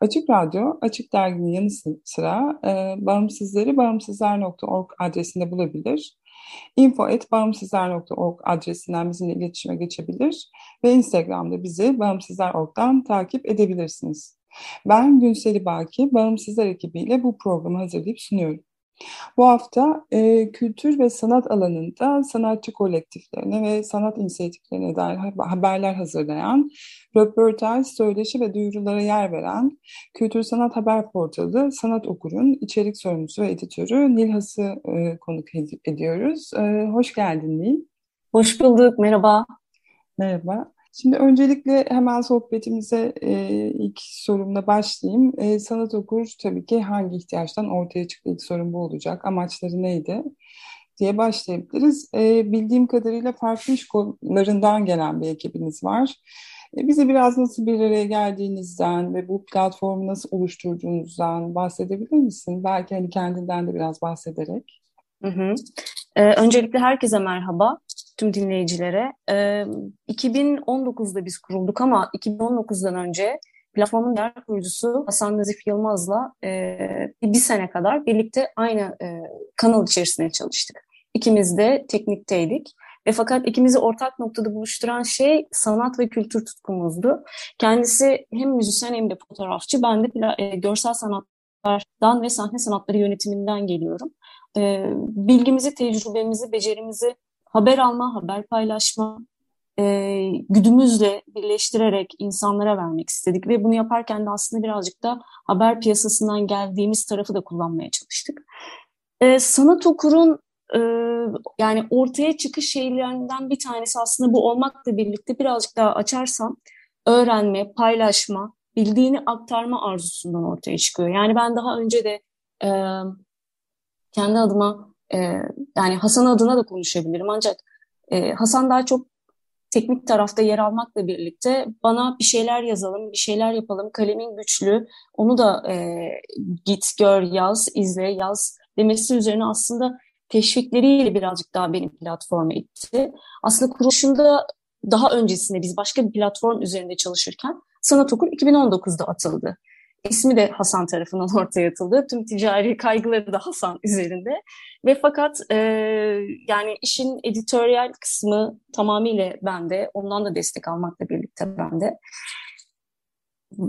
Açık Radyo, Açık Dergi'nin yanı sıra e, bağımsızları bağımsızlar.org adresinde bulabilir. info.bağımsızlar.org adresinden bizimle iletişime geçebilir ve Instagram'da bizi Bağımsızlar.org'dan takip edebilirsiniz. Ben Günseli Baki, Bağımsızlar ekibiyle bu programı hazırlayıp sunuyorum. Bu hafta e, kültür ve sanat alanında sanatçı kolektiflerine ve sanat inisiyatiflerine dair haberler hazırlayan, röportaj, söyleşi ve duyurulara yer veren Kültür Sanat Haber Portalı Sanat Okur'un içerik sorumlusu ve editörü Nilhas'ı e, konuk ed ediyoruz. E, hoş geldin Nil. Hoş bulduk, merhaba. Merhaba. Şimdi öncelikle hemen sohbetimize e, ilk sorumla başlayayım. E, sanat okur tabii ki hangi ihtiyaçtan ortaya çıktı ilk sorun bu olacak. Amaçları neydi? diye başlayabiliriz. E, bildiğim kadarıyla farklı iş kollarından gelen bir ekibiniz var. E, bize biraz nasıl bir araya geldiğinizden ve bu platformu nasıl oluşturduğunuzdan bahsedebilir misin? Belki hani kendinden de biraz bahsederek. Hı hı. Ee, öncelikle herkese merhaba tüm dinleyicilere. Ee, 2019'da biz kurulduk ama 2019'dan önce platformun diğer kurucusu Hasan Nazif Yılmaz'la e, bir sene kadar birlikte aynı e, kanal içerisinde çalıştık. İkimiz de teknikteydik. Ve fakat ikimizi ortak noktada buluşturan şey sanat ve kültür tutkumuzdu. Kendisi hem müzisyen hem de fotoğrafçı. Ben de e, görsel sanatlardan ve sahne sanatları yönetiminden geliyorum. E, bilgimizi, tecrübemizi, becerimizi haber alma, haber paylaşma, e, güdümüzle birleştirerek insanlara vermek istedik. Ve bunu yaparken de aslında birazcık da haber piyasasından geldiğimiz tarafı da kullanmaya çalıştık. E, sanat okurun e, yani ortaya çıkış şeylerinden bir tanesi aslında bu olmakla birlikte birazcık daha açarsam öğrenme, paylaşma, bildiğini aktarma arzusundan ortaya çıkıyor. Yani ben daha önce de e, kendi adıma e, yani Hasan adına da konuşabilirim ancak e, Hasan daha çok teknik tarafta yer almakla birlikte bana bir şeyler yazalım, bir şeyler yapalım, kalemin güçlü, onu da e, git, gör, yaz, izle, yaz demesi üzerine aslında teşvikleriyle birazcık daha benim platforma itti. Aslında kuruluşunda daha öncesinde biz başka bir platform üzerinde çalışırken Sanat Okul 2019'da atıldı. İsmi de Hasan tarafından ortaya atıldı. Tüm ticari kaygıları da Hasan üzerinde. Ve fakat e, yani işin editoryal kısmı tamamıyla bende. Ondan da destek almakla birlikte bende.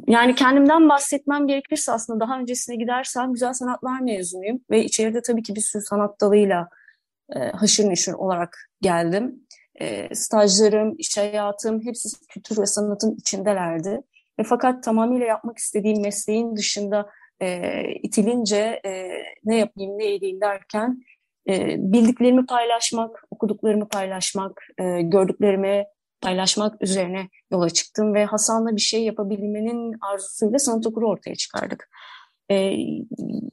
Yani kendimden bahsetmem gerekirse aslında daha öncesine gidersem güzel sanatlar mezunuyum. Ve içeride tabii ki bir sürü sanat dalıyla e, haşır neşir olarak geldim. E, stajlarım, iş hayatım hepsi kültür ve sanatın içindelerdi. E, fakat tamamıyla yapmak istediğim mesleğin dışında e, itilince e, ne yapayım ne edeyim derken e, bildiklerimi paylaşmak, okuduklarımı paylaşmak, e, gördüklerimi paylaşmak üzerine yola çıktım ve Hasan'la bir şey yapabilmenin arzusuyla sanat okuru ortaya çıkardık. Ee,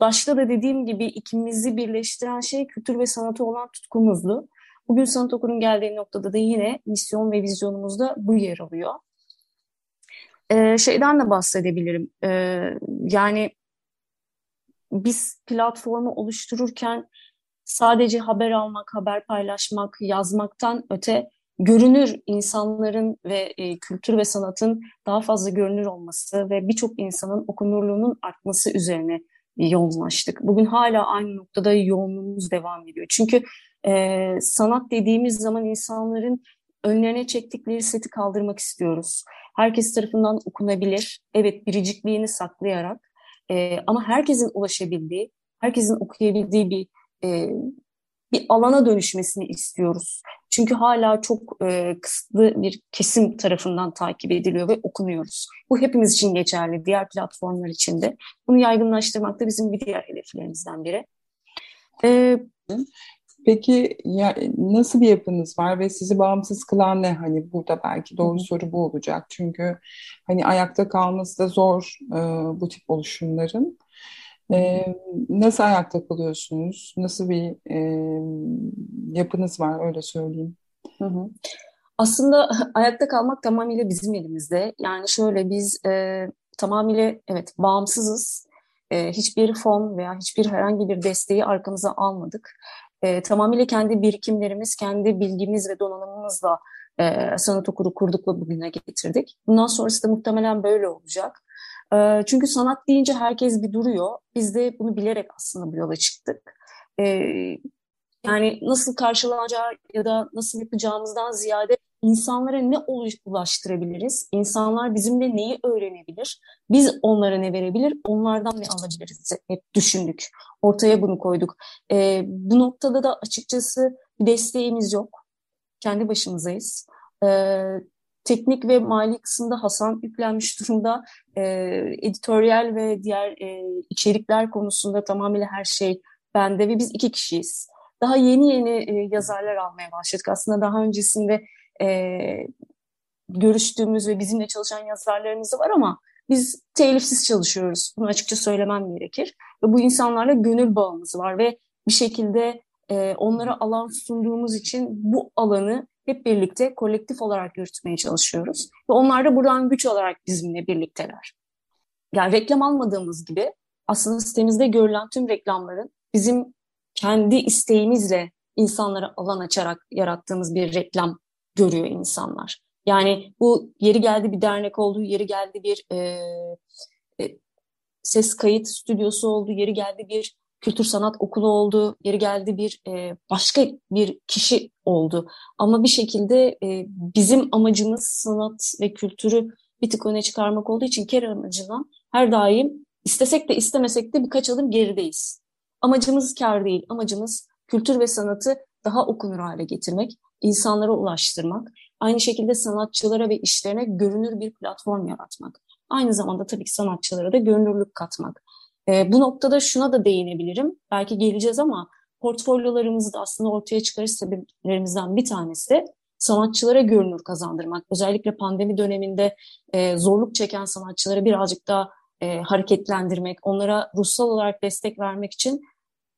başta da dediğim gibi ikimizi birleştiren şey kültür ve sanatı olan tutkumuzdu. Bugün sanat okurun geldiği noktada da yine misyon ve vizyonumuzda bu yer alıyor. Ee, şeyden de bahsedebilirim. Ee, yani biz platformu oluştururken sadece haber almak, haber paylaşmak, yazmaktan öte görünür insanların ve e, kültür ve sanatın daha fazla görünür olması ve birçok insanın okunurluğunun artması üzerine yoğunlaştık. Bugün hala aynı noktada yoğunluğumuz devam ediyor. Çünkü e, sanat dediğimiz zaman insanların önlerine çektikleri seti kaldırmak istiyoruz. Herkes tarafından okunabilir, evet biricikliğini saklayarak e, ama herkesin ulaşabildiği, herkesin okuyabildiği bir e, bir alana dönüşmesini istiyoruz. Çünkü hala çok e, kısıtlı bir kesim tarafından takip ediliyor ve okunuyoruz. Bu hepimiz için geçerli, diğer platformlar için de. Bunu yaygınlaştırmak da bizim bir diğer hedeflerimizden biri. E, Peki ya, nasıl bir yapınız var ve sizi bağımsız kılan ne? Hani burada belki doğru Hı-hı. soru bu olacak. Çünkü hani ayakta kalması da zor e, bu tip oluşumların. E, nasıl ayakta kalıyorsunuz? Nasıl bir e, yapınız var öyle söyleyeyim. Hı hı. Aslında ayakta kalmak tamamıyla bizim elimizde. Yani şöyle biz e, tamamıyla evet bağımsızız. E, hiçbir fon veya hiçbir herhangi bir desteği arkamıza almadık. E, tamamıyla kendi birikimlerimiz, kendi bilgimiz ve donanımımızla e, sanat okulu kurduk ve bugüne getirdik. Bundan sonrası da muhtemelen böyle olacak. E, çünkü sanat deyince herkes bir duruyor. Biz de bunu bilerek aslında bu yola çıktık. E, yani nasıl karşılanacağı ya da nasıl yapacağımızdan ziyade insanlara ne ulaştırabiliriz? İnsanlar bizimle neyi öğrenebilir? Biz onlara ne verebilir? Onlardan ne alabiliriz? Hep düşündük. Ortaya bunu koyduk. E, bu noktada da açıkçası desteğimiz yok. Kendi başımızayız. E, teknik ve mali kısımda Hasan yüklenmiş durumda. E, editoryal ve diğer e, içerikler konusunda tamamıyla her şey bende ve biz iki kişiyiz. Daha yeni yeni e, yazarlar almaya başladık. Aslında daha öncesinde e, görüştüğümüz ve bizimle çalışan yazarlarımız var ama biz telifsiz çalışıyoruz. Bunu açıkça söylemem gerekir. Ve bu insanlarla gönül bağımız var ve bir şekilde e, onlara alan sunduğumuz için bu alanı hep birlikte kolektif olarak yürütmeye çalışıyoruz. Ve onlar da buradan güç olarak bizimle birlikteler. Yani reklam almadığımız gibi aslında sitemizde görülen tüm reklamların bizim kendi isteğimizle insanlara alan açarak yarattığımız bir reklam görüyor insanlar. Yani bu yeri geldi bir dernek oldu, yeri geldi bir e, e, ses kayıt stüdyosu oldu, yeri geldi bir kültür sanat okulu oldu, yeri geldi bir e, başka bir kişi oldu. Ama bir şekilde e, bizim amacımız sanat ve kültürü bir tık öne çıkarmak olduğu için kere amacına her daim istesek de istemesek de birkaç adım gerideyiz. Amacımız kar değil, amacımız kültür ve sanatı daha okunur hale getirmek, insanlara ulaştırmak, aynı şekilde sanatçılara ve işlerine görünür bir platform yaratmak. Aynı zamanda tabii ki sanatçılara da görünürlük katmak. E, bu noktada şuna da değinebilirim. Belki geleceğiz ama portfolyolarımızı da aslında ortaya çıkarış sebeplerimizden bir tanesi de sanatçılara görünür kazandırmak. Özellikle pandemi döneminde e, zorluk çeken sanatçıları birazcık daha e, hareketlendirmek, onlara ruhsal olarak destek vermek için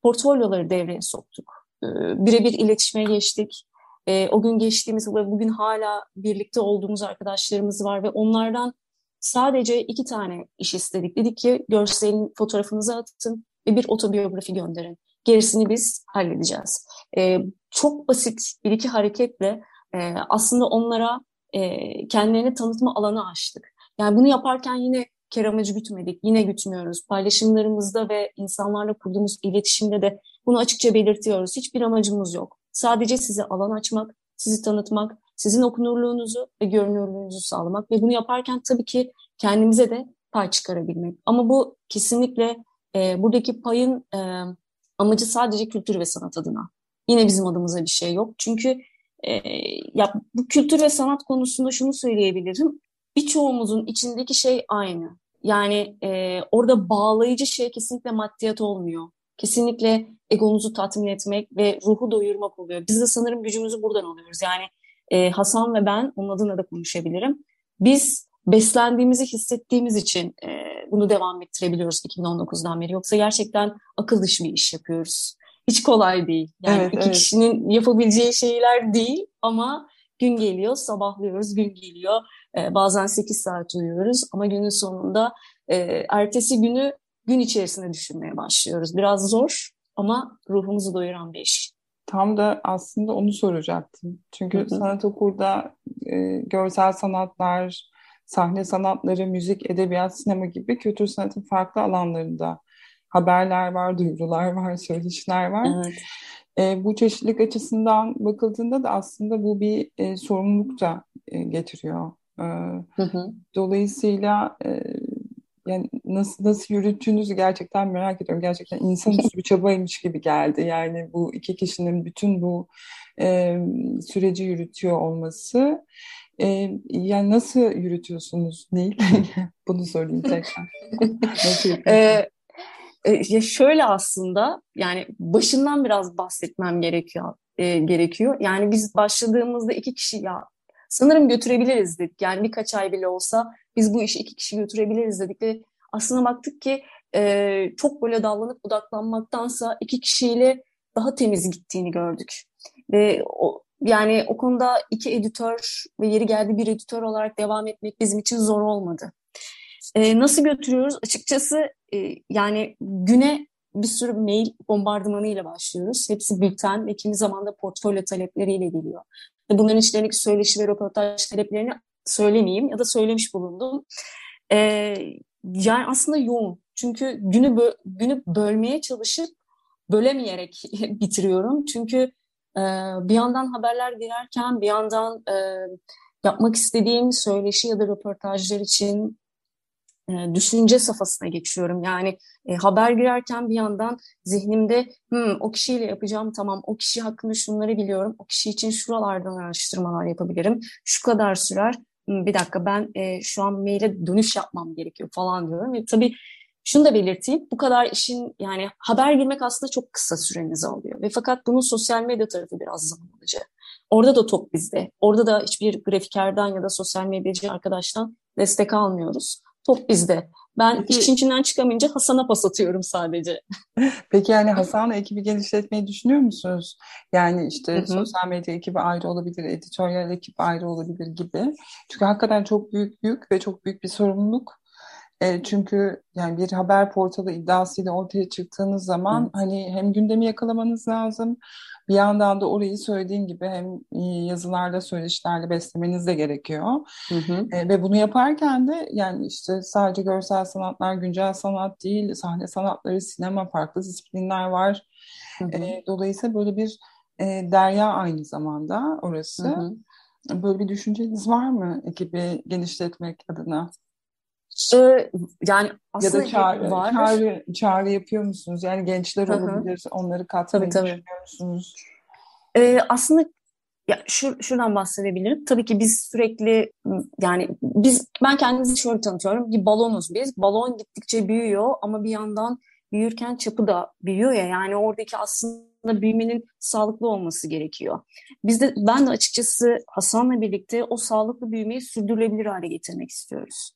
portfolyoları devreye soktuk. E, birebir iletişime geçtik. E, o gün geçtiğimiz ve bugün hala birlikte olduğumuz arkadaşlarımız var ve onlardan sadece iki tane iş istedik. Dedik ki görselin fotoğrafınızı atın ve bir otobiyografi gönderin. Gerisini biz halledeceğiz. E, çok basit bir iki hareketle e, aslında onlara e, kendilerini tanıtma alanı açtık. Yani bunu yaparken yine kar amacı gütmedik, yine gütmüyoruz. Paylaşımlarımızda ve insanlarla kurduğumuz iletişimde de bunu açıkça belirtiyoruz. Hiçbir amacımız yok. Sadece size alan açmak, sizi tanıtmak, sizin okunurluğunuzu ve görünürlüğünüzü sağlamak ve bunu yaparken tabii ki kendimize de pay çıkarabilmek. Ama bu kesinlikle e, buradaki payın e, amacı sadece kültür ve sanat adına. Yine bizim adımıza bir şey yok. Çünkü e, ya bu kültür ve sanat konusunda şunu söyleyebilirim. Birçoğumuzun içindeki şey aynı. Yani e, orada bağlayıcı şey kesinlikle maddiyat olmuyor. Kesinlikle egonuzu tatmin etmek ve ruhu doyurmak oluyor. Biz de sanırım gücümüzü buradan alıyoruz. Yani e, Hasan ve ben, onun adına da konuşabilirim. Biz beslendiğimizi hissettiğimiz için e, bunu devam ettirebiliyoruz 2019'dan beri. Yoksa gerçekten akıl dışı bir iş yapıyoruz. Hiç kolay değil. Yani evet, iki evet. kişinin yapabileceği şeyler değil ama gün geliyor, sabahlıyoruz, gün geliyor. E, bazen 8 saat uyuyoruz ama günün sonunda e, ertesi günü gün içerisinde düşünmeye başlıyoruz. Biraz zor ama ruhumuzu doyuran bir iş. Tam da aslında onu soracaktım. Çünkü hı hı. sanat okulda e, görsel sanatlar, sahne sanatları, müzik, edebiyat, sinema gibi kültür sanatın farklı alanlarında haberler var, duyurular var, söyleşiler var. Evet. E, bu çeşitlilik açısından bakıldığında da aslında bu bir e, sorumluluk da e, getiriyor. E, hı hı. Dolayısıyla e, yani nasıl nasıl yürüttüğünüzü gerçekten merak ediyorum. Gerçekten insanüstü bir çabaymış gibi geldi. Yani bu iki kişinin bütün bu e, süreci yürütüyor olması. E, yani nasıl yürütüyorsunuz Nil? Bunu sorayım tekrar. ee, ya şöyle aslında yani başından biraz bahsetmem gerekiyor e, gerekiyor. Yani biz başladığımızda iki kişi ya sanırım götürebiliriz dedik. Yani birkaç ay bile olsa biz bu işi iki kişi götürebiliriz dedik ve aslında baktık ki e, çok böyle dallanıp budaklanmaktansa iki kişiyle daha temiz gittiğini gördük. Ve o, yani o konuda iki editör ve yeri geldi bir editör olarak devam etmek bizim için zor olmadı. E, nasıl götürüyoruz? Açıkçası e, yani güne bir sürü mail bombardımanı ile başlıyoruz. Hepsi bülten ve kimi zaman portfolyo talepleriyle geliyor. Bunların içlerindeki söyleşi ve röportaj taleplerini söylemeyeyim ya da söylemiş bulundum. E, yani aslında yoğun. Çünkü günü bö günü bölmeye çalışıp bölemeyerek bitiriyorum. Çünkü e, bir yandan haberler girerken bir yandan e, yapmak istediğim söyleşi ya da röportajlar için düşünce safhasına geçiyorum. Yani e, haber girerken bir yandan zihnimde o kişiyle yapacağım tamam o kişi hakkında şunları biliyorum. O kişi için şuralardan araştırmalar yapabilirim. Şu kadar sürer. Bir dakika ben e, şu an maile dönüş yapmam gerekiyor falan diyorum. Ve tabii şunu da belirteyim. Bu kadar işin yani haber girmek aslında çok kısa sürenizi alıyor. Ve fakat bunun sosyal medya tarafı biraz zaman alıcı. Orada da top bizde. Orada da hiçbir grafikerden ya da sosyal medyacı arkadaştan destek almıyoruz top bizde. Ben Peki, işin içinden çıkamayınca Hasan'a pas atıyorum sadece. Peki yani Hasan'la ekibi genişletmeyi düşünüyor musunuz? Yani işte Hı-hı. sosyal medya ekibi ayrı olabilir, editoryal ekip ayrı olabilir gibi. Çünkü hakikaten çok büyük yük ve çok büyük bir sorumluluk. E, çünkü yani bir haber portalı iddiasıyla ortaya çıktığınız zaman Hı. hani hem gündemi yakalamanız lazım bir yandan da orayı söylediğin gibi hem yazılarla söyleşilerle beslemeniz de gerekiyor. Hı hı. E, ve bunu yaparken de yani işte sadece görsel sanatlar, güncel sanat değil, sahne sanatları, sinema, farklı disiplinler var. Hı hı. E, dolayısıyla böyle bir e, derya aynı zamanda orası. Hı hı. Böyle bir düşünceniz var mı ekibi genişletmek adına? Ee, yani aslında ya da çağrı, var. çağrı, çağrı yapıyor musunuz? Yani gençler Hı-hı. olabilir, onları katmayı tabii, tabii. düşünüyor musunuz? Ee, aslında ya şu, şuradan bahsedebilirim. Tabii ki biz sürekli yani biz ben kendimizi şöyle tanıtıyorum. Bir balonuz biz. Balon gittikçe büyüyor ama bir yandan büyürken çapı da büyüyor ya. Yani oradaki aslında büyümenin sağlıklı olması gerekiyor. Biz de ben de açıkçası Hasan'la birlikte o sağlıklı büyümeyi sürdürülebilir hale getirmek istiyoruz.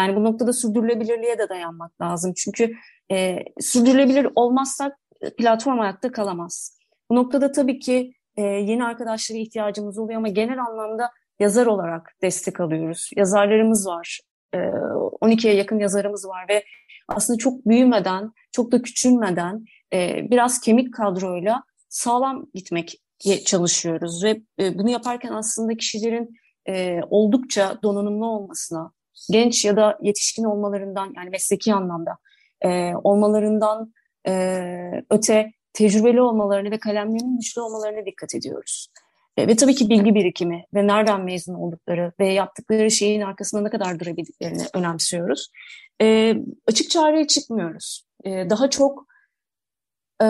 Yani bu noktada sürdürülebilirliğe de dayanmak lazım. Çünkü e, sürdürülebilir olmazsak platform ayakta kalamaz. Bu noktada tabii ki e, yeni arkadaşlara ihtiyacımız oluyor ama genel anlamda yazar olarak destek alıyoruz. Yazarlarımız var. E, 12'ye yakın yazarımız var ve aslında çok büyümeden, çok da küçülmeden e, biraz kemik kadroyla sağlam gitmek çalışıyoruz ve e, bunu yaparken aslında kişilerin e, oldukça donanımlı olmasına, genç ya da yetişkin olmalarından yani mesleki anlamda e, olmalarından e, öte tecrübeli olmalarını ve kalemlerinin güçlü olmalarına dikkat ediyoruz. E, ve tabii ki bilgi birikimi ve nereden mezun oldukları ve yaptıkları şeyin arkasında ne kadar durabildiklerini önemsiyoruz. E, açık çağrıya çıkmıyoruz. E, daha çok e,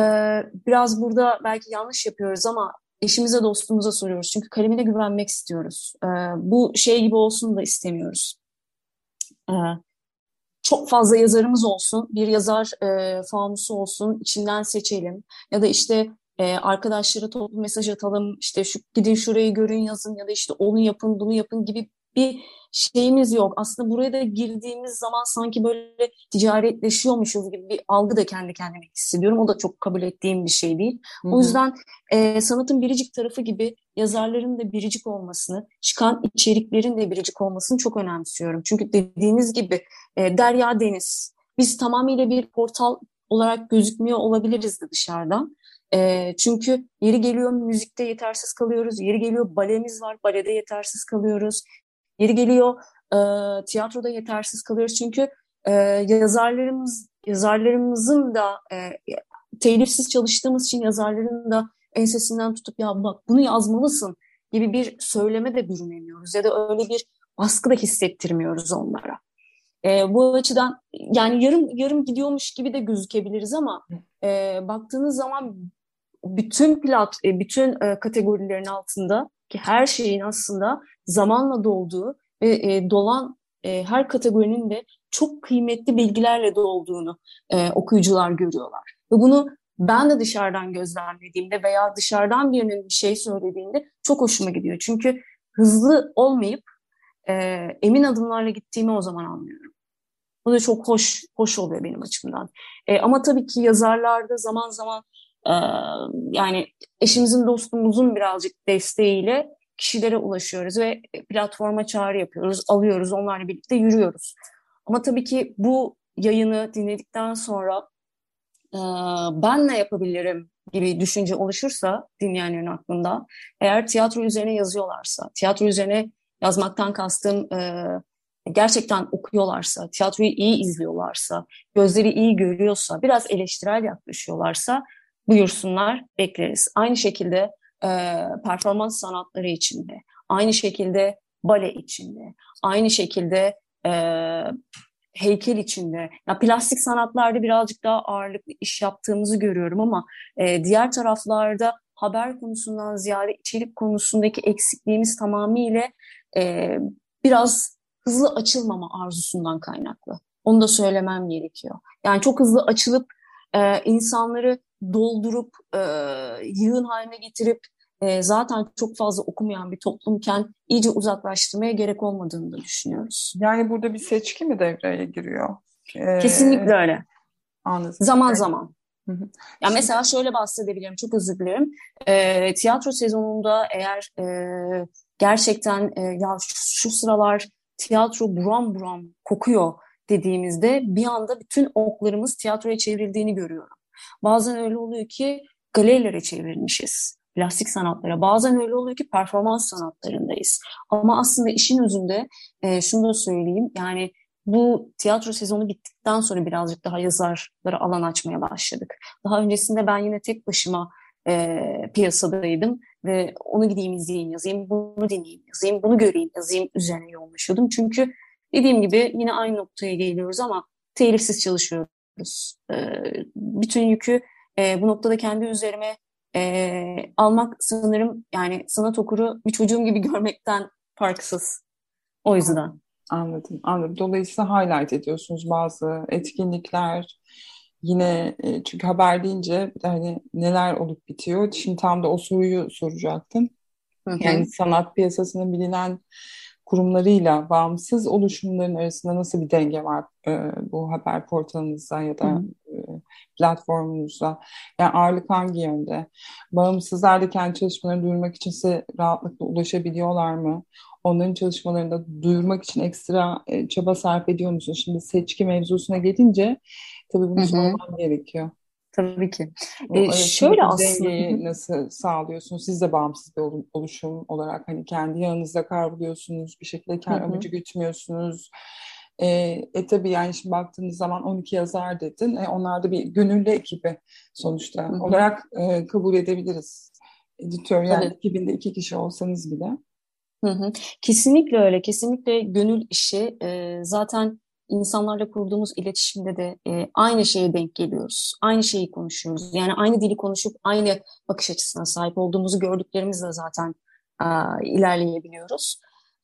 biraz burada belki yanlış yapıyoruz ama eşimize dostumuza soruyoruz. Çünkü kalemine güvenmek istiyoruz. E, bu şey gibi olsun da istemiyoruz. Ee, çok fazla yazarımız olsun, bir yazar e, fanusu olsun, içinden seçelim. Ya da işte e, arkadaşlara toplu mesaj atalım, işte şu gidin şurayı görün yazın ya da işte onu yapın bunu yapın gibi bir şeyimiz yok. Aslında buraya da girdiğimiz zaman sanki böyle ticaretleşiyormuşuz gibi bir algı da kendi kendime hissediyorum. O da çok kabul ettiğim bir şey değil. Hı-hı. O yüzden e, sanatın biricik tarafı gibi yazarların da biricik olmasını, çıkan içeriklerin de biricik olmasını çok önemsiyorum. Çünkü dediğiniz gibi e, derya deniz. Biz tamamıyla bir portal olarak gözükmüyor olabiliriz de dışarıdan. E, çünkü yeri geliyor müzikte yetersiz kalıyoruz, yeri geliyor balemiz var, balede yetersiz kalıyoruz, yeri geliyor e, tiyatroda yetersiz kalıyoruz. Çünkü e, yazarlarımız yazarlarımızın da e, telifsiz çalıştığımız için yazarların da ensesinden tutup ya bak bunu yazmalısın gibi bir söyleme de bürünemiyoruz ya da öyle bir baskı da hissettirmiyoruz onlara. E, bu açıdan yani yarım yarım gidiyormuş gibi de gözükebiliriz ama e, baktığınız zaman bütün plat, e, bütün e, kategorilerin altında ki her şeyin aslında zamanla dolduğu ve e, dolan e, her kategorinin de çok kıymetli bilgilerle dolduğunu e, okuyucular görüyorlar. Ve bunu ben de dışarıdan gözlemlediğimde veya dışarıdan birinin bir şey söylediğinde çok hoşuma gidiyor. Çünkü hızlı olmayıp e, emin adımlarla gittiğimi o zaman anlıyorum. Bu da çok hoş hoş oluyor benim açımdan. E, ama tabii ki yazarlarda zaman zaman yani eşimizin dostumuzun birazcık desteğiyle kişilere ulaşıyoruz ve platforma çağrı yapıyoruz, alıyoruz, onlarla birlikte yürüyoruz. Ama tabii ki bu yayını dinledikten sonra e, ben ne yapabilirim gibi düşünce oluşursa dinleyenlerin aklında, eğer tiyatro üzerine yazıyorlarsa, tiyatro üzerine yazmaktan kastım e, gerçekten okuyorlarsa, tiyatroyu iyi izliyorlarsa, gözleri iyi görüyorsa, biraz eleştirel yaklaşıyorlarsa buyursunlar, bekleriz. Aynı şekilde e, performans sanatları içinde, aynı şekilde bale içinde, aynı şekilde e, heykel içinde. Ya plastik sanatlarda birazcık daha ağırlıklı iş yaptığımızı görüyorum ama e, diğer taraflarda haber konusundan ziyade içerik konusundaki eksikliğimiz tamamıyla e, biraz hızlı açılmama arzusundan kaynaklı. Onu da söylemem gerekiyor. Yani çok hızlı açılıp e, insanları doldurup e, yığın haline getirip e, zaten çok fazla okumayan bir toplumken iyice uzaklaştırmaya gerek olmadığını da düşünüyoruz. Yani burada bir seçki mi devreye giriyor? Ee, Kesinlikle öyle. Anladım. Zaman zaman. Hı hı. Ya mesela şöyle bahsedebilirim, çok özür dilerim. E, tiyatro sezonunda eğer e, gerçekten e, ya şu, şu sıralar tiyatro buram buram kokuyor dediğimizde bir anda bütün oklarımız tiyatroya çevrildiğini görüyorum. Bazen öyle oluyor ki galerilere çevrilmişiz. Plastik sanatlara. Bazen öyle oluyor ki performans sanatlarındayız. Ama aslında işin özünde e, şunu da söyleyeyim. Yani bu tiyatro sezonu bittikten sonra birazcık daha yazarlara alan açmaya başladık. Daha öncesinde ben yine tek başıma e, piyasadaydım ve onu gideyim izleyeyim yazayım, bunu dinleyeyim yazayım, bunu göreyim yazayım üzerine yoğunlaşıyordum. Çünkü dediğim gibi yine aynı noktaya geliyoruz ama telifsiz çalışıyoruz. E, bütün yükü e, bu noktada kendi üzerime e, almak sanırım yani sanat okuru bir çocuğum gibi görmekten farksız. O yüzden. Anladım, anladım. Dolayısıyla highlight ediyorsunuz bazı etkinlikler. Yine e, çünkü haber deyince hani neler olup bitiyor. Şimdi tam da o soruyu soracaktım. Hı hı. Yani sanat piyasasının bilinen kurumlarıyla bağımsız oluşumların arasında nasıl bir denge var e, bu haber portalınızda ya da e, platformunuzda? Yani ağırlık hangi yönde? Bağımsızlar da kendi çalışmalarını duyurmak için size rahatlıkla ulaşabiliyorlar mı? Onların çalışmalarını da duyurmak için ekstra e, çaba sarf ediyor musunuz? Şimdi seçki mevzusuna gelince tabii bunu sormam gerekiyor. Tabii ki. Ee, şöyle aslında nasıl sağlıyorsunuz? Siz de bağımsız bir oluşum olarak hani kendi yanınızda kavruluyorsunuz, bir şekilde kendi amacı gütmüyorsunuz. E, e tabii yani şimdi baktığınız zaman 12 yazar dedin. E, onlar da bir gönüllü ekibi sonuçta Hı-hı. olarak e, kabul edebiliriz. Editör yani evet. ekibinde iki kişi olsanız bile. Hı hı. Kesinlikle öyle. Kesinlikle gönül işi. E, zaten insanlarla kurduğumuz iletişimde de e, aynı şeye denk geliyoruz. Aynı şeyi konuşuyoruz. Yani aynı dili konuşup aynı bakış açısına sahip olduğumuzu gördüklerimizle zaten e, ilerleyebiliyoruz.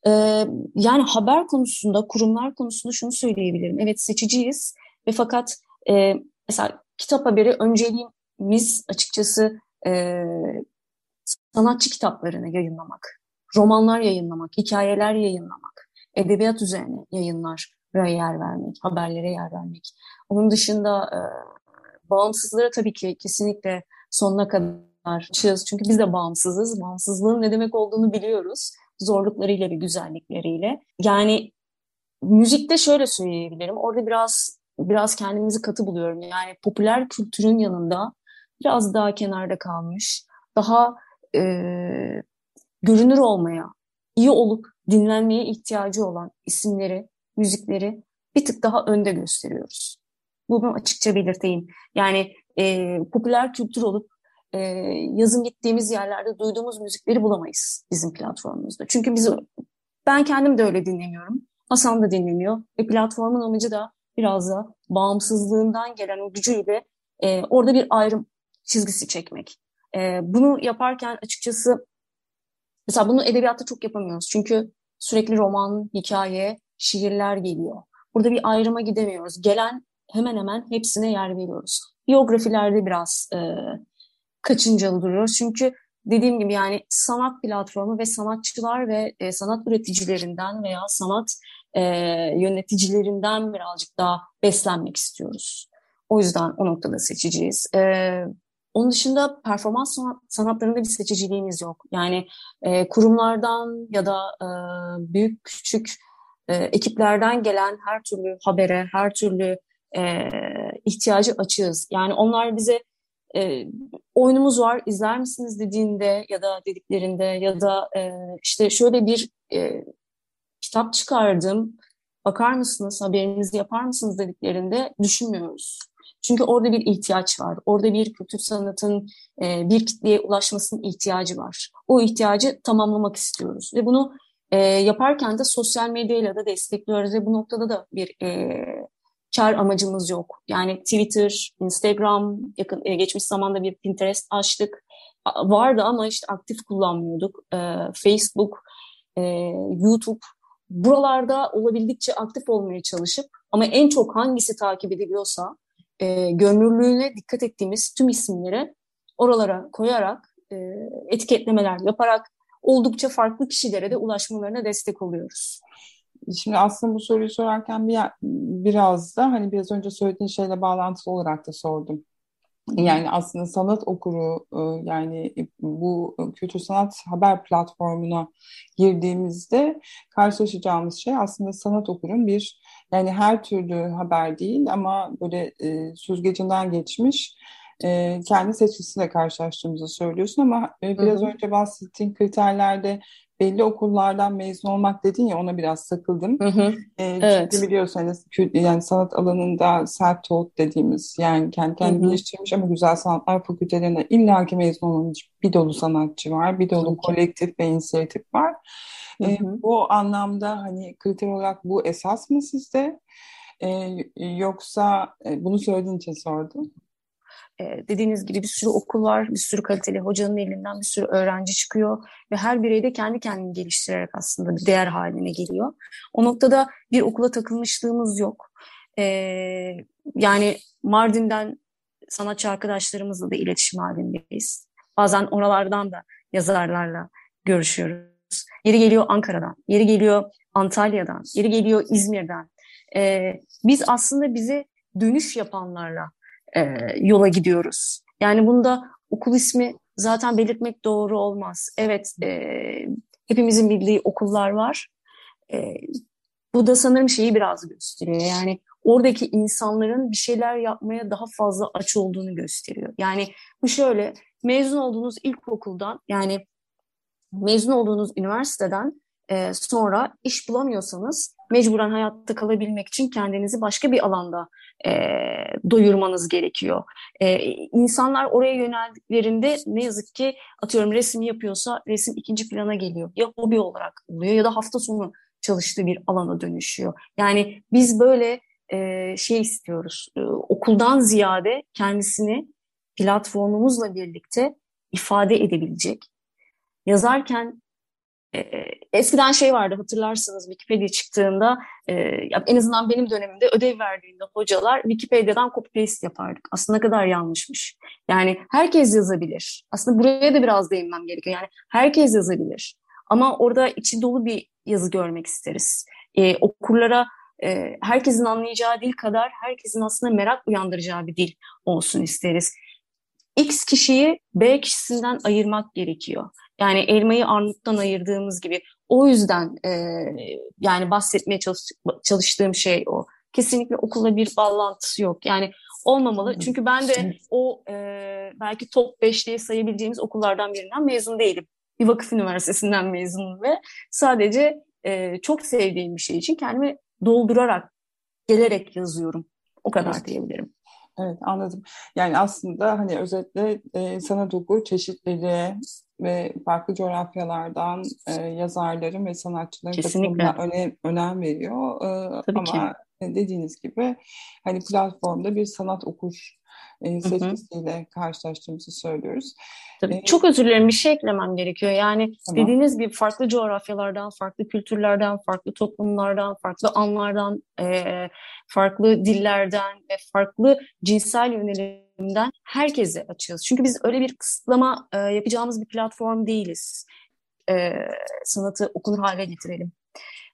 E, yani haber konusunda, kurumlar konusunda şunu söyleyebilirim. Evet seçiciyiz ve fakat e, mesela kitap haberi önceliğimiz açıkçası e, sanatçı kitaplarını yayınlamak, romanlar yayınlamak, hikayeler yayınlamak, edebiyat üzerine yayınlar yer vermek, haberlere yer vermek. Onun dışında e, bağımsızlara tabii ki kesinlikle sonuna kadar açığız. Çünkü biz de bağımsızız. Bağımsızlığın ne demek olduğunu biliyoruz. Zorluklarıyla ve güzellikleriyle. Yani müzikte şöyle söyleyebilirim. Orada biraz biraz kendimizi katı buluyorum. Yani popüler kültürün yanında biraz daha kenarda kalmış, daha e, görünür olmaya, iyi olup dinlenmeye ihtiyacı olan isimleri müzikleri bir tık daha önde gösteriyoruz. Bunu açıkça belirteyim. Yani e, popüler kültür olup e, yazın gittiğimiz yerlerde duyduğumuz müzikleri bulamayız bizim platformumuzda. Çünkü biz ben kendim de öyle dinlemiyorum. Hasan da dinlemiyor. Ve platformun amacı da biraz da bağımsızlığından gelen o gücüyle e, orada bir ayrım çizgisi çekmek. E, bunu yaparken açıkçası mesela bunu edebiyatta çok yapamıyoruz. Çünkü sürekli roman, hikaye, şiirler geliyor. Burada bir ayrıma gidemiyoruz. Gelen hemen hemen hepsine yer veriyoruz. Biyografilerde biraz e, kaçıncalı duruyoruz. Çünkü dediğim gibi yani sanat platformu ve sanatçılar ve e, sanat üreticilerinden veya sanat e, yöneticilerinden birazcık daha beslenmek istiyoruz. O yüzden o noktada seçiciyiz. E, onun dışında performans sanat, sanatlarında bir seçiciliğimiz yok. Yani e, kurumlardan ya da e, büyük küçük e, ekiplerden gelen her türlü habere, her türlü e, ihtiyacı açığız. Yani onlar bize e, oyunumuz var izler misiniz dediğinde ya da dediklerinde ya da e, işte şöyle bir e, kitap çıkardım bakar mısınız haberinizi yapar mısınız dediklerinde düşünmüyoruz. Çünkü orada bir ihtiyaç var. Orada bir kültür sanatın e, bir kitleye ulaşmasının ihtiyacı var. O ihtiyacı tamamlamak istiyoruz. Ve bunu e, yaparken de sosyal medyayla da destekliyoruz. Ve bu noktada da bir e, kar amacımız yok. Yani Twitter, Instagram, yakın e, geçmiş zamanda bir Pinterest açtık. Vardı ama işte aktif kullanmıyorduk. E, Facebook, e, YouTube buralarda olabildikçe aktif olmaya çalışıp ama en çok hangisi takip ediliyorsa e, görünürlüğüne dikkat ettiğimiz tüm isimleri oralara koyarak e, etiketlemeler yaparak oldukça farklı kişilere de ulaşmalarına destek oluyoruz. Şimdi aslında bu soruyu sorarken bir, biraz da hani biraz önce söylediğin şeyle bağlantılı olarak da sordum. Yani aslında sanat okuru e, yani bu kültür sanat haber platformuna girdiğimizde karşılaşacağımız şey aslında sanat okurun bir yani her türlü haber değil ama böyle e, süzgecinden geçmiş e, kendi seçkisiyle karşılaştığımızı söylüyorsun ama e, biraz hı hı. önce bahsettiğin kriterlerde belli okullardan mezun olmak dedin ya ona biraz sakıldım. Hı hı. E, evet. Çünkü biliyorsanız yani sanat alanında self-taught dediğimiz yani kendi kendini geliştirmiş ama güzel sanatlar fakültelerinde illaki mezun olmuş bir dolu sanatçı var. Bir dolu kolektif ve inisiyatif var. Hı hı. E, bu anlamda hani kriter olarak bu esas mı sizde? E, yoksa e, bunu söylediğin için sordum. Ee, dediğiniz gibi bir sürü okul var, bir sürü kaliteli hocanın elinden bir sürü öğrenci çıkıyor ve her birey de kendi kendini geliştirerek aslında bir değer haline geliyor. O noktada bir okula takılmışlığımız yok. E, yani Mardin'den sanatçı arkadaşlarımızla da iletişim halindeyiz. Bazen oralardan da yazarlarla görüşüyoruz. Yeri geliyor Ankara'dan, yeri geliyor Antalya'dan, yeri geliyor İzmir'den. E, biz aslında bize dönüş yapanlarla e, yola gidiyoruz. Yani bunda okul ismi zaten belirtmek doğru olmaz. Evet, e, hepimizin bildiği okullar var. E, bu da sanırım şeyi biraz gösteriyor. Yani oradaki insanların bir şeyler yapmaya daha fazla aç olduğunu gösteriyor. Yani bu şöyle, mezun olduğunuz ilkokuldan, yani mezun olduğunuz üniversiteden e, sonra iş bulamıyorsanız mecburen hayatta kalabilmek için kendinizi başka bir alanda e, doyurmanız gerekiyor. E, insanlar oraya yöneldiklerinde ne yazık ki atıyorum resim yapıyorsa resim ikinci plana geliyor. Ya hobi olarak oluyor ya da hafta sonu çalıştığı bir alana dönüşüyor. Yani biz böyle e, şey istiyoruz. E, okuldan ziyade kendisini platformumuzla birlikte ifade edebilecek. Yazarken eskiden şey vardı hatırlarsınız Wikipedia çıktığında e, en azından benim dönemimde ödev verdiğinde hocalar Wikipedia'dan copy paste yapardık. Aslında kadar yanlışmış. Yani herkes yazabilir. Aslında buraya da biraz değinmem gerekiyor. Yani herkes yazabilir. Ama orada içi dolu bir yazı görmek isteriz. E, okurlara e, herkesin anlayacağı dil kadar herkesin aslında merak uyandıracağı bir dil olsun isteriz. X kişiyi B kişisinden ayırmak gerekiyor. Yani elmayı armuttan ayırdığımız gibi. O yüzden e, yani bahsetmeye çalış, çalıştığım şey o. Kesinlikle okulla bir bağlantısı yok. Yani olmamalı. Çünkü ben de o e, belki top 5 diye sayabileceğimiz okullardan birinden mezun değilim. Bir vakıf üniversitesinden mezunum ve sadece e, çok sevdiğim bir şey için kendimi doldurarak, gelerek yazıyorum. O kadar diyebilirim. Evet anladım. Yani aslında hani özetle e, sanat oku çeşitleri ve farklı coğrafyalardan e, yazarların ve sanatçıların katılımına önem, önem veriyor. E, Tabii ama ki. dediğiniz gibi hani platformda bir sanat okur e, seçkisiyle karşılaştığımızı söylüyoruz. Tabii, ee, çok özür dilerim bir şey eklemem gerekiyor. Yani tamam. dediğiniz gibi farklı coğrafyalardan, farklı kültürlerden, farklı toplumlardan, farklı anlardan, e, farklı dillerden ve farklı cinsel yönelimden herkese açığız. Çünkü biz öyle bir kısıtlama e, yapacağımız bir platform değiliz. E, sanatı okunur hale getirelim.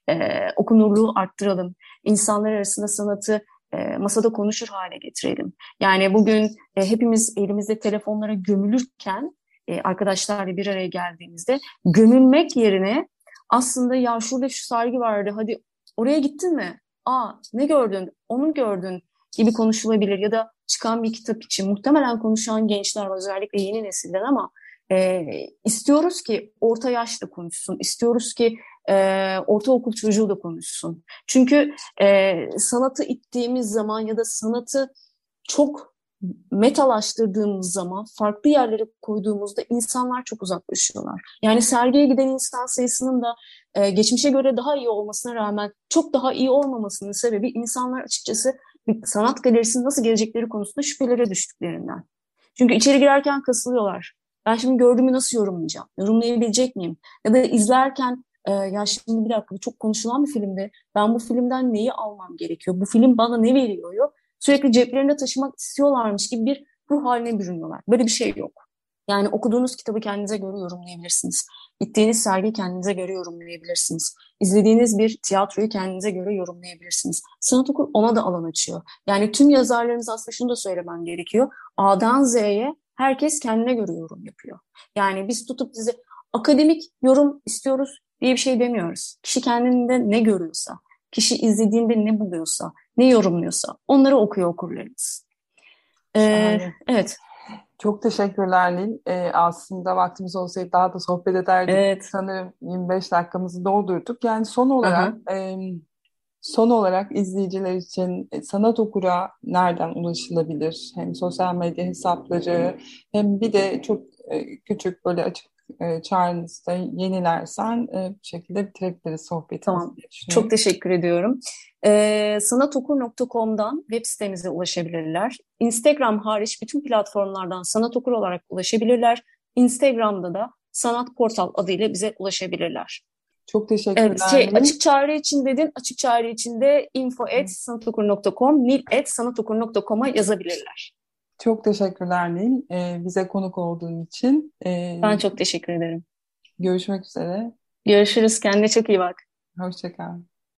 E, okunurluğu arttıralım. İnsanlar arasında sanatı e, masada konuşur hale getirelim. Yani bugün e, hepimiz elimizde telefonlara gömülürken e, arkadaşlarla bir araya geldiğimizde gömülmek yerine aslında ya şurada şu sergi vardı hadi oraya gittin mi? Aa ne gördün? Onu gördün gibi konuşulabilir ya da çıkan bir kitap için muhtemelen konuşan gençler var özellikle yeni nesilden ama e, istiyoruz ki orta yaşta konuşsun, istiyoruz ki e, ortaokul çocuğu da konuşsun. Çünkü e, sanatı ittiğimiz zaman ya da sanatı çok metalaştırdığımız zaman, farklı yerlere koyduğumuzda insanlar çok uzaklaşıyorlar. Yani sergiye giden insan sayısının da e, geçmişe göre daha iyi olmasına rağmen çok daha iyi olmamasının sebebi insanlar açıkçası sanat galerisinin nasıl gelecekleri konusunda şüphelere düştüklerinden. Çünkü içeri girerken kasılıyorlar. Ben şimdi gördüğümü nasıl yorumlayacağım? Yorumlayabilecek miyim? Ya da izlerken e, ya şimdi bir dakika çok konuşulan bir filmde ben bu filmden neyi almam gerekiyor? Bu film bana ne veriyor? Sürekli ceplerinde taşımak istiyorlarmış gibi bir ruh haline bürünüyorlar. Böyle bir şey yok. Yani okuduğunuz kitabı kendinize göre yorumlayabilirsiniz. Gittiğiniz sergi kendinize göre yorumlayabilirsiniz. İzlediğiniz bir tiyatroyu kendinize göre yorumlayabilirsiniz. Sanat okul ona da alan açıyor. Yani tüm yazarlarımız aslında şunu da söylemem gerekiyor. A'dan Z'ye herkes kendine göre yorum yapıyor. Yani biz tutup size akademik yorum istiyoruz diye bir şey demiyoruz. Kişi kendinde ne görüyorsa, kişi izlediğinde ne buluyorsa, ne yorumluyorsa onları okuyor okurlarımız. Ee, evet. Çok teşekkürler Nil. Ee, aslında vaktimiz olsaydı daha da sohbet ederdik. Evet. Sanırım 25 dakikamızı doldurduk. Yani son olarak e, son olarak izleyiciler için e, sanat okura nereden ulaşılabilir? Hem sosyal medya hesapları hem bir de çok e, küçük böyle açık e, çağrınızda yenilersen e, bu şekilde bitirebiliriz sohbetimizi. Tamam. Çok teşekkür ediyorum. E, sanatokur.com'dan web sitemize ulaşabilirler. Instagram hariç bütün platformlardan sanatokur olarak ulaşabilirler. Instagram'da da Sanat Portal adıyla bize ulaşabilirler. Çok teşekkürler. Evet, şey, açık çağrı için dedin. Açık çağrı için de info.sanatokur.com, nil.sanatokur.com'a yazabilirler. Çok teşekkürler Nil. Ee, bize konuk olduğun için. Ee, ben çok teşekkür ederim. Görüşmek üzere. Görüşürüz. Kendine çok iyi bak. Hoşçakal.